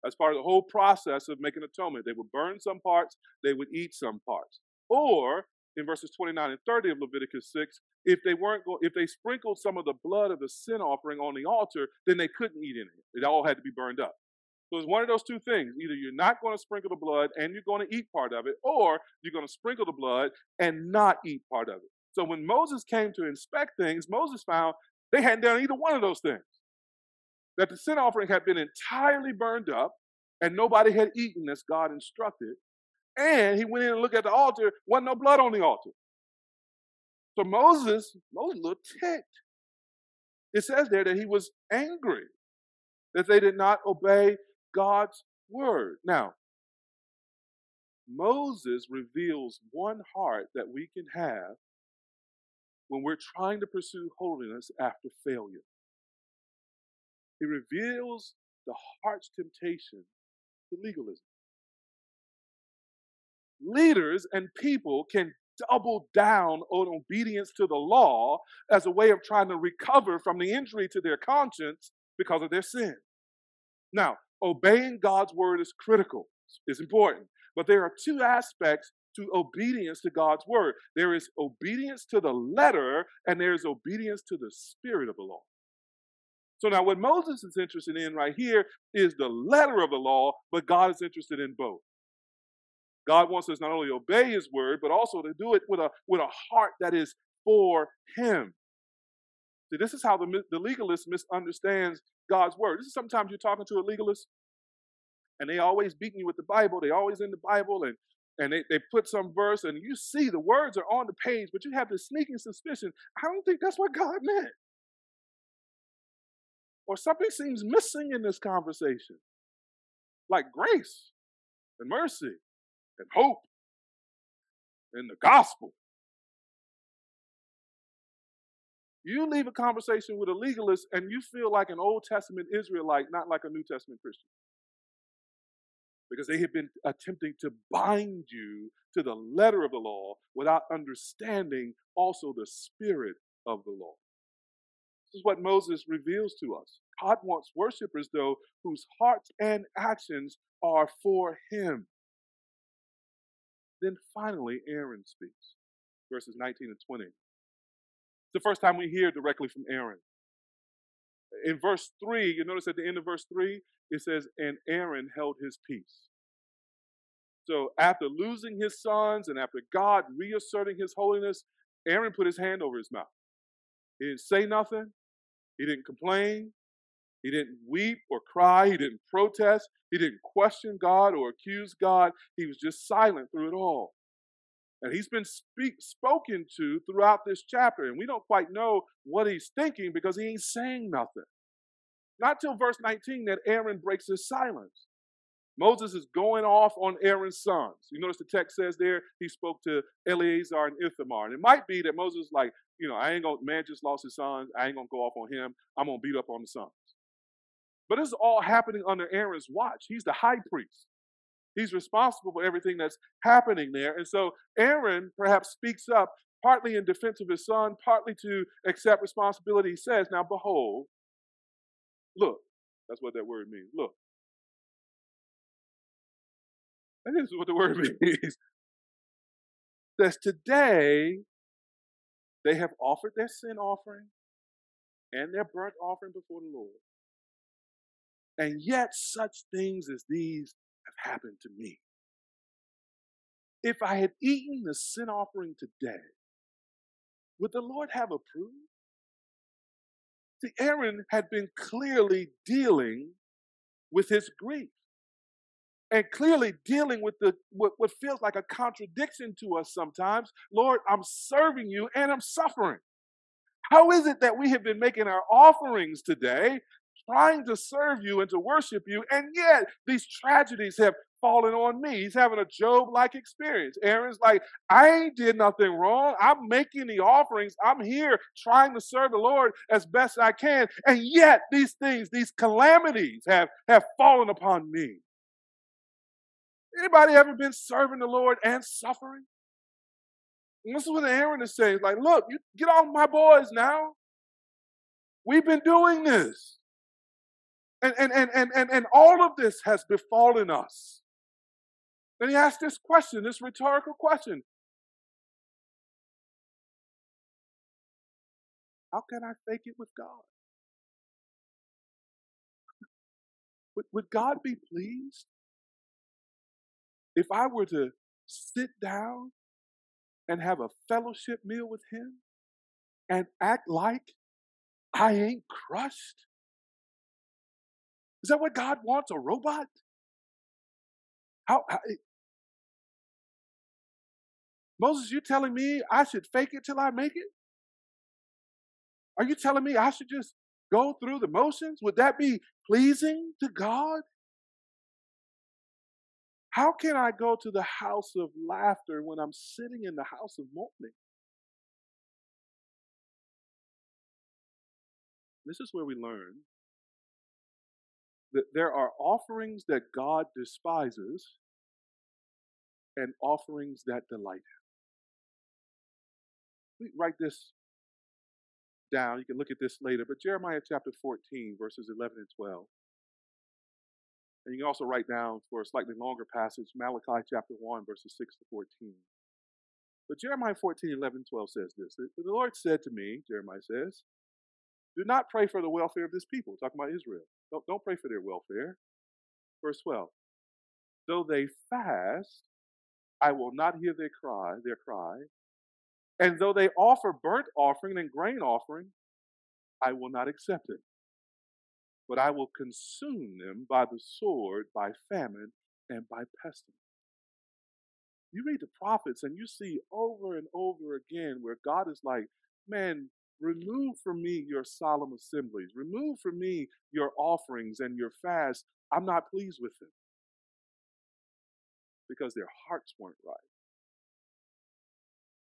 As part of the whole process of making atonement, they would burn some parts, they would eat some parts. Or in verses 29 and 30 of Leviticus 6, if they weren't go- if they sprinkled some of the blood of the sin offering on the altar, then they couldn't eat any. It all had to be burned up. So it's one of those two things. Either you're not going to sprinkle the blood and you're going to eat part of it, or you're going to sprinkle the blood and not eat part of it. So when Moses came to inspect things, Moses found they hadn't done either one of those things. That the sin offering had been entirely burned up and nobody had eaten as God instructed. And he went in and looked at the altar, wasn't no blood on the altar. So Moses, Moses looked ticked. It says there that he was angry that they did not obey God's word. Now, Moses reveals one heart that we can have when we're trying to pursue holiness after failure. It reveals the heart's temptation to legalism leaders and people can double down on obedience to the law as a way of trying to recover from the injury to their conscience because of their sin. Now, obeying God's word is critical, is important, but there are two aspects to obedience to God's word there is obedience to the letter, and there is obedience to the spirit of the law. So now, what Moses is interested in right here is the letter of the law, but God is interested in both. God wants us not only obey his word, but also to do it with a, with a heart that is for him. See, this is how the, the legalist misunderstands God's word. This is sometimes you're talking to a legalist, and they always beating you with the Bible. They always in the Bible, and and they, they put some verse and you see the words are on the page, but you have this sneaking suspicion. I don't think that's what God meant. Or something seems missing in this conversation, like grace and mercy and hope and the gospel. You leave a conversation with a legalist and you feel like an Old Testament Israelite, not like a New Testament Christian because they have been attempting to bind you to the letter of the law without understanding also the spirit of the law. This is what Moses reveals to us. God wants worshipers, though, whose hearts and actions are for Him. Then finally, Aaron speaks, verses 19 and 20. It's the first time we hear directly from Aaron. In verse 3, you notice at the end of verse 3, it says, and Aaron held his peace. So after losing his sons and after God reasserting his holiness, Aaron put his hand over his mouth. He didn't say nothing. He didn't complain. He didn't weep or cry. He didn't protest. He didn't question God or accuse God. He was just silent through it all. And he's been speak, spoken to throughout this chapter. And we don't quite know what he's thinking because he ain't saying nothing. Not till verse 19 that Aaron breaks his silence. Moses is going off on Aaron's sons. You notice the text says there he spoke to Eleazar and Ithamar. And it might be that Moses like, you know, I ain't gonna man just lost his sons. I ain't gonna go off on him. I'm gonna beat up on the sons. But this is all happening under Aaron's watch. He's the high priest. He's responsible for everything that's happening there. And so Aaron perhaps speaks up partly in defense of his son, partly to accept responsibility. He says, Now behold, Look, that's what that word means. Look. That is what the word means. Says today they have offered their sin offering and their burnt offering before the Lord. And yet such things as these have happened to me. If I had eaten the sin offering today, would the Lord have approved? See, Aaron had been clearly dealing with his grief and clearly dealing with the what, what feels like a contradiction to us sometimes. Lord, I'm serving you and I'm suffering. How is it that we have been making our offerings today, trying to serve you and to worship you, and yet these tragedies have fallen on me. He's having a Job like experience. Aaron's like, I ain't did nothing wrong. I'm making the offerings. I'm here trying to serve the Lord as best I can. And yet these things, these calamities have, have fallen upon me. Anybody ever been serving the Lord and suffering? And this is what Aaron is saying. Like, look, you get off my boys now. We've been doing this. And, and, and, and, and, and all of this has befallen us. Then he asked this question, this rhetorical question How can I fake it with God? Would, would God be pleased if I were to sit down and have a fellowship meal with Him and act like I ain't crushed? Is that what God wants? A robot? How, how, eh Moses, you telling me I should fake it till I make it? Are you telling me I should just go through the motions? Would that be pleasing to God? How can I go to the house of laughter when I'm sitting in the house of mourning? This is where we learn that there are offerings that God despises and offerings that delight him write this down. You can look at this later. But Jeremiah chapter 14, verses 11 and 12. And you can also write down for a slightly longer passage, Malachi chapter 1, verses 6 to 14. But Jeremiah 14, 11, 12 says this. The Lord said to me, Jeremiah says, do not pray for the welfare of this people. Talking about Israel. Don't, don't pray for their welfare. Verse 12. Though they fast, I will not hear their cry, their cry, and though they offer burnt offering and grain offering, I will not accept it. But I will consume them by the sword, by famine, and by pestilence. You read the prophets and you see over and over again where God is like, man, remove from me your solemn assemblies, remove from me your offerings and your fasts. I'm not pleased with them because their hearts weren't right.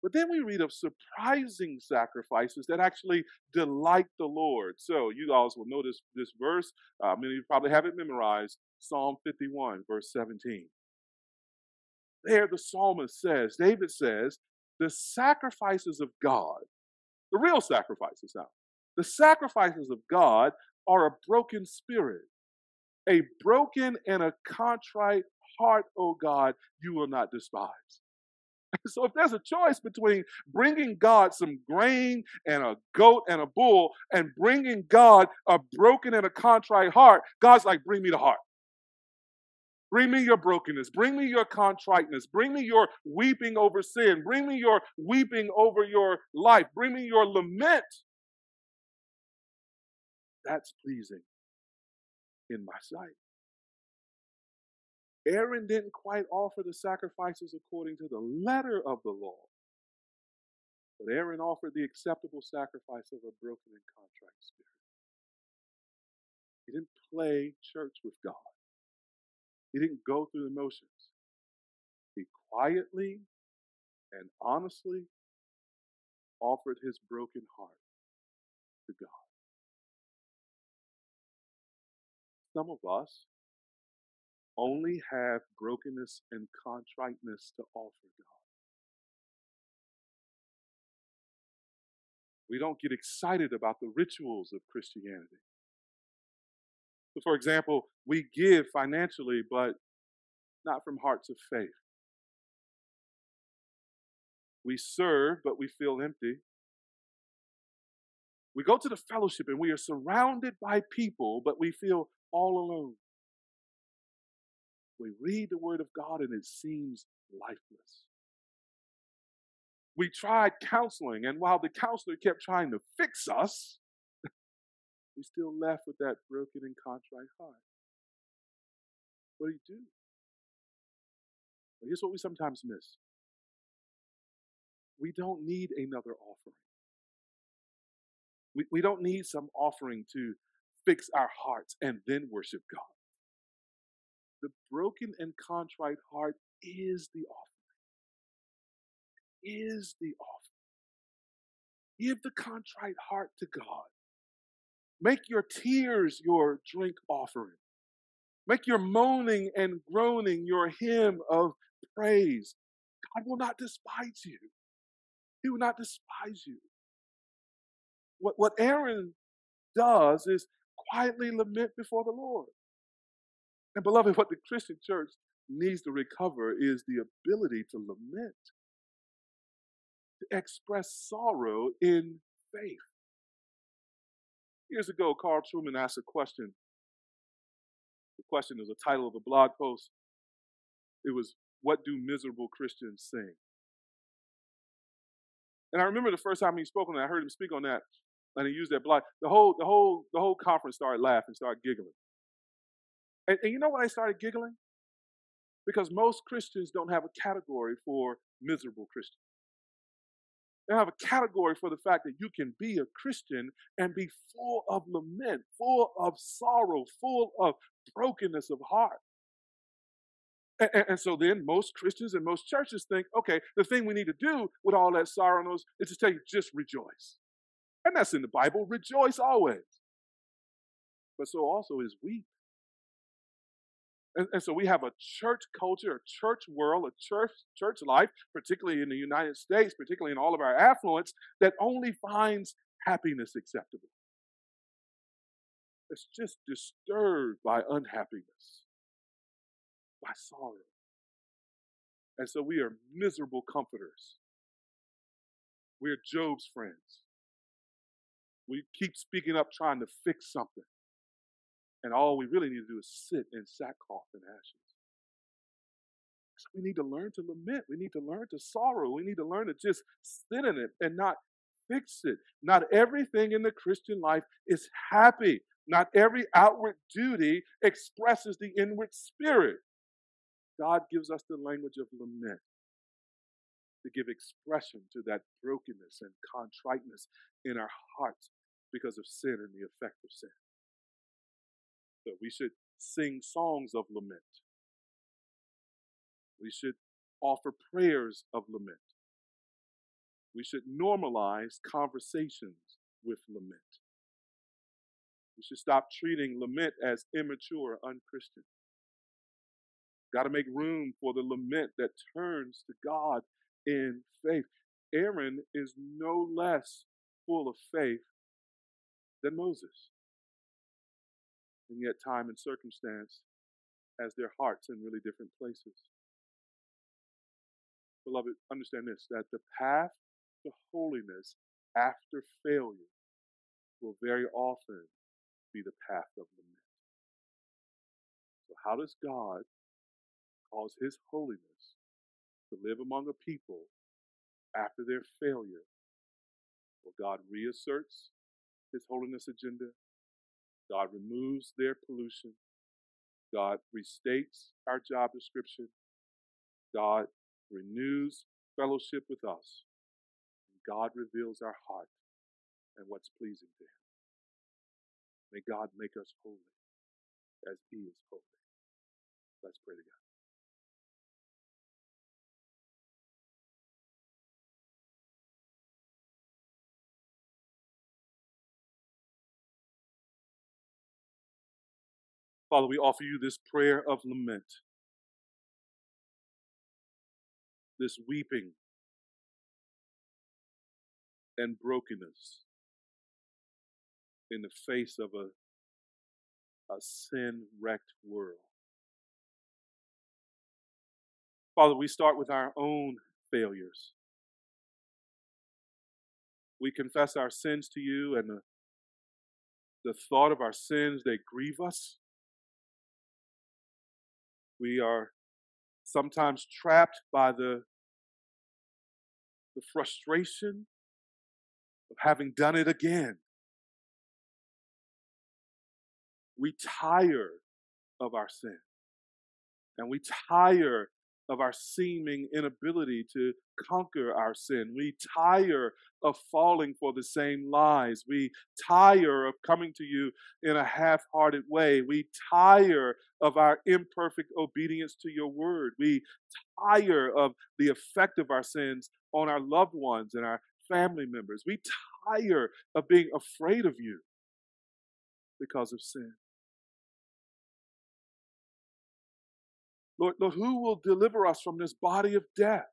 But then we read of surprising sacrifices that actually delight the Lord. So you guys will notice this verse. Uh, many of you probably have it memorized. Psalm 51, verse 17. There, the psalmist says, David says, the sacrifices of God, the real sacrifices now, the sacrifices of God are a broken spirit, a broken and a contrite heart, O God, you will not despise. So if there's a choice between bringing God some grain and a goat and a bull and bringing God a broken and a contrite heart, God's like, bring me the heart. Bring me your brokenness. Bring me your contriteness. Bring me your weeping over sin. Bring me your weeping over your life. Bring me your lament. That's pleasing in my sight. Aaron didn't quite offer the sacrifices according to the letter of the law. But Aaron offered the acceptable sacrifice of a broken and contrite spirit. He didn't play church with God. He didn't go through the motions. He quietly and honestly offered his broken heart to God. Some of us only have brokenness and contriteness to offer God. We don't get excited about the rituals of Christianity. So, for example, we give financially, but not from hearts of faith. We serve, but we feel empty. We go to the fellowship and we are surrounded by people, but we feel all alone. We read the Word of God and it seems lifeless. We tried counseling, and while the counselor kept trying to fix us, we still left with that broken and contrite heart. What do you do? Well, here's what we sometimes miss we don't need another offering. We, we don't need some offering to fix our hearts and then worship God. The broken and contrite heart is the offering. Is the offering. Give the contrite heart to God. Make your tears your drink offering. Make your moaning and groaning your hymn of praise. God will not despise you. He will not despise you. What, what Aaron does is quietly lament before the Lord. And beloved, what the Christian church needs to recover is the ability to lament, to express sorrow in faith. Years ago, Carl Trueman asked a question. The question is the title of a blog post. It was, What do miserable Christians sing? And I remember the first time he spoke on that, I heard him speak on that, and he used that blog. The whole, the whole, the whole conference started laughing, started giggling. And, and you know why I started giggling? Because most Christians don't have a category for miserable Christians. They have a category for the fact that you can be a Christian and be full of lament, full of sorrow, full of brokenness of heart. And, and, and, so then most Christians and most churches think, okay, the thing we need to do with all that sorrow is to tell you, just rejoice. And that's in the Bible, rejoice always. But so also is weep. And, and, so we have a church culture, a church world, a church church life, particularly in the United States, particularly in all of our affluence, that only finds happiness acceptable. It's just disturbed by unhappiness, by sorrow. And so we are miserable comforters. We're Job's friends. We keep speaking up trying to fix something. And all we really need to do is sit in sackcloth and ashes. So we need to learn to lament. We need to learn to sorrow. We need to learn to just sit in it and not fix it. Not everything in the Christian life is happy. Not every outward duty expresses the inward spirit. God gives us the language of lament. to give expression to that brokenness and contriteness in our hearts because of sin and the effect of sin. So we should sing songs of lament. We should offer prayers of lament. We should normalize conversations with lament. We should stop treating lament as immature, unchristian. Got to make room for the lament that turns to God in faith. Aaron is no less full of faith than Moses. And yet, time and circumstance has their hearts in really different places. Beloved, understand this that the path to holiness after failure will very often be the path of lament. So, how does God cause His holiness to live among a people after their failure? Well, God reasserts His holiness agenda, God removes their pollution, God restates our job description, God renews fellowship with us, God reveals our heart and what's pleasing to Him. May God make us holy as He is holy. Let's pray together. Father, we offer you this prayer of lament, this weeping and brokenness in the face of a, a sin wrecked world. Father, we start with our own failures. We confess our sins to you, and the, the thought of our sins, they grieve us. We are sometimes trapped by the, the frustration of having done it again. We tire of our sin. And we tire of our seeming inability to conquer our sin. We tire of falling for the same lies. We tire of coming to you in a half hearted way. We tire of our imperfect obedience to your word. We tire of the effect of our sins on our loved ones and our family members. We tire of being afraid of you because of sin. Lord, Lord, who will deliver us from this body of death?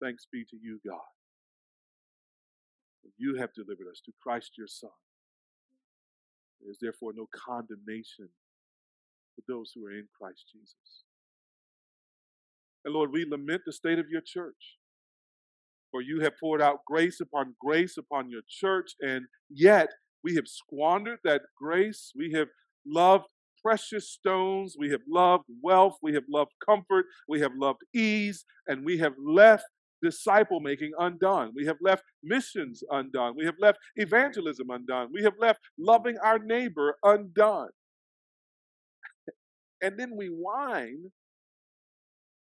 Thanks be to you, God. You have delivered us to Christ your Son. There is therefore no condemnation for those who are in Christ Jesus. And Lord, we lament the state of your church. For you have poured out grace upon grace upon your church, and yet we have squandered that grace. We have loved precious stones. We have loved wealth. We have loved comfort. We have loved ease. And we have left disciple making undone. We have left missions undone. We have left evangelism undone. We have left loving our neighbor undone. and then we whine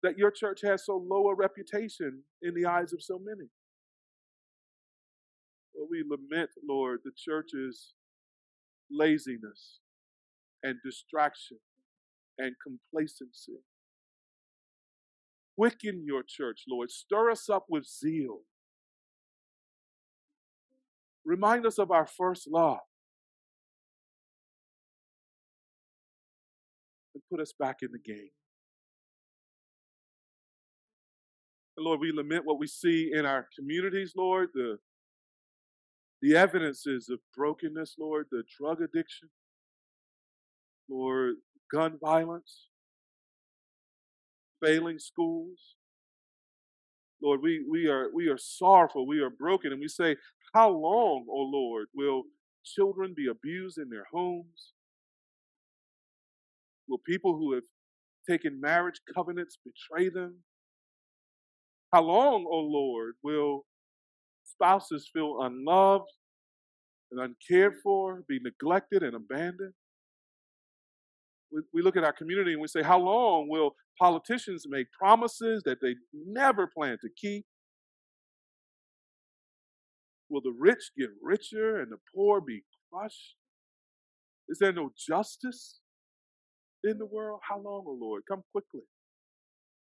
that your church has so low a reputation in the eyes of so many. Well, we lament, Lord, the church's laziness and distraction and complacency. Quicken your church, Lord. Stir us up with zeal. Remind us of our first love. And put us back in the game. And Lord, we lament what we see in our communities, Lord, the, the evidences of brokenness, Lord, the drug addiction, Lord, gun violence, failing schools. Lord, we, we, are, we are sorrowful, we are broken, and we say, How long, O oh Lord, will children be abused in their homes? Will people who have taken marriage covenants betray them? How long, O oh Lord, will spouses feel unloved and uncared for, be neglected and abandoned? We, look at our community and we say, how long will politicians make promises that they never plan to keep? Will the rich get richer and the poor be crushed? Is there no justice in the world? How long, O oh Lord? Come quickly.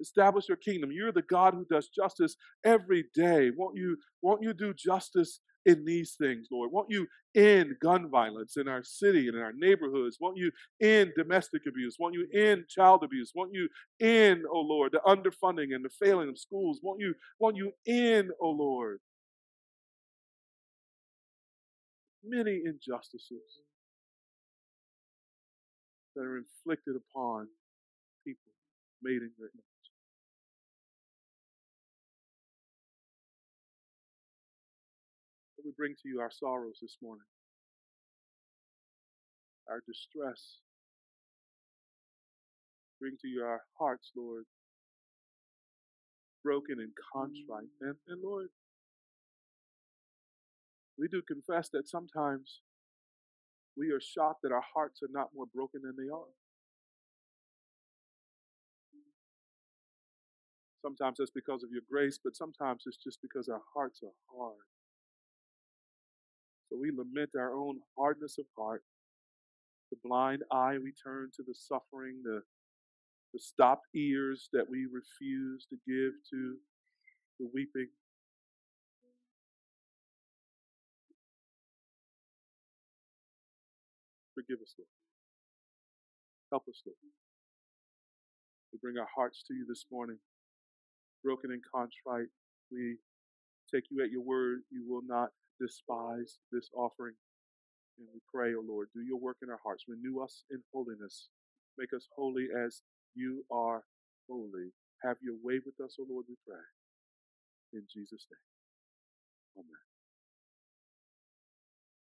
Establish your kingdom. You're the God who does justice every day. Won't you, won't you do justice in these things, Lord? Won't you end gun violence in our city and in our neighborhoods? Won't you end domestic abuse? Won't you end child abuse? Won't you end, oh Lord, the underfunding and the failing of schools? Won't you, won't you end, oh Lord, many injustices that are inflicted upon people made in your image? Bring to you our sorrows this morning, our distress. Bring to you our hearts, Lord, broken and contrite. Mm. And, and Lord, we do confess that sometimes we are shocked that our hearts are not more broken than they are. Sometimes that's because of your grace, but sometimes it's just because our hearts are hard. So we lament our own hardness of heart, the blind eye we turn to the suffering, the, the stopped ears that we refuse to give to the weeping. Forgive us, Lord. Help us, Lord. We bring our hearts to you this morning, broken and contrite. We take you at your word. You will not despise this offering. And we pray, O oh Lord, do your work in our hearts. Renew us in holiness. Make us holy as you are holy. Have your way with us, O oh Lord, we pray. In Jesus' name. Amen.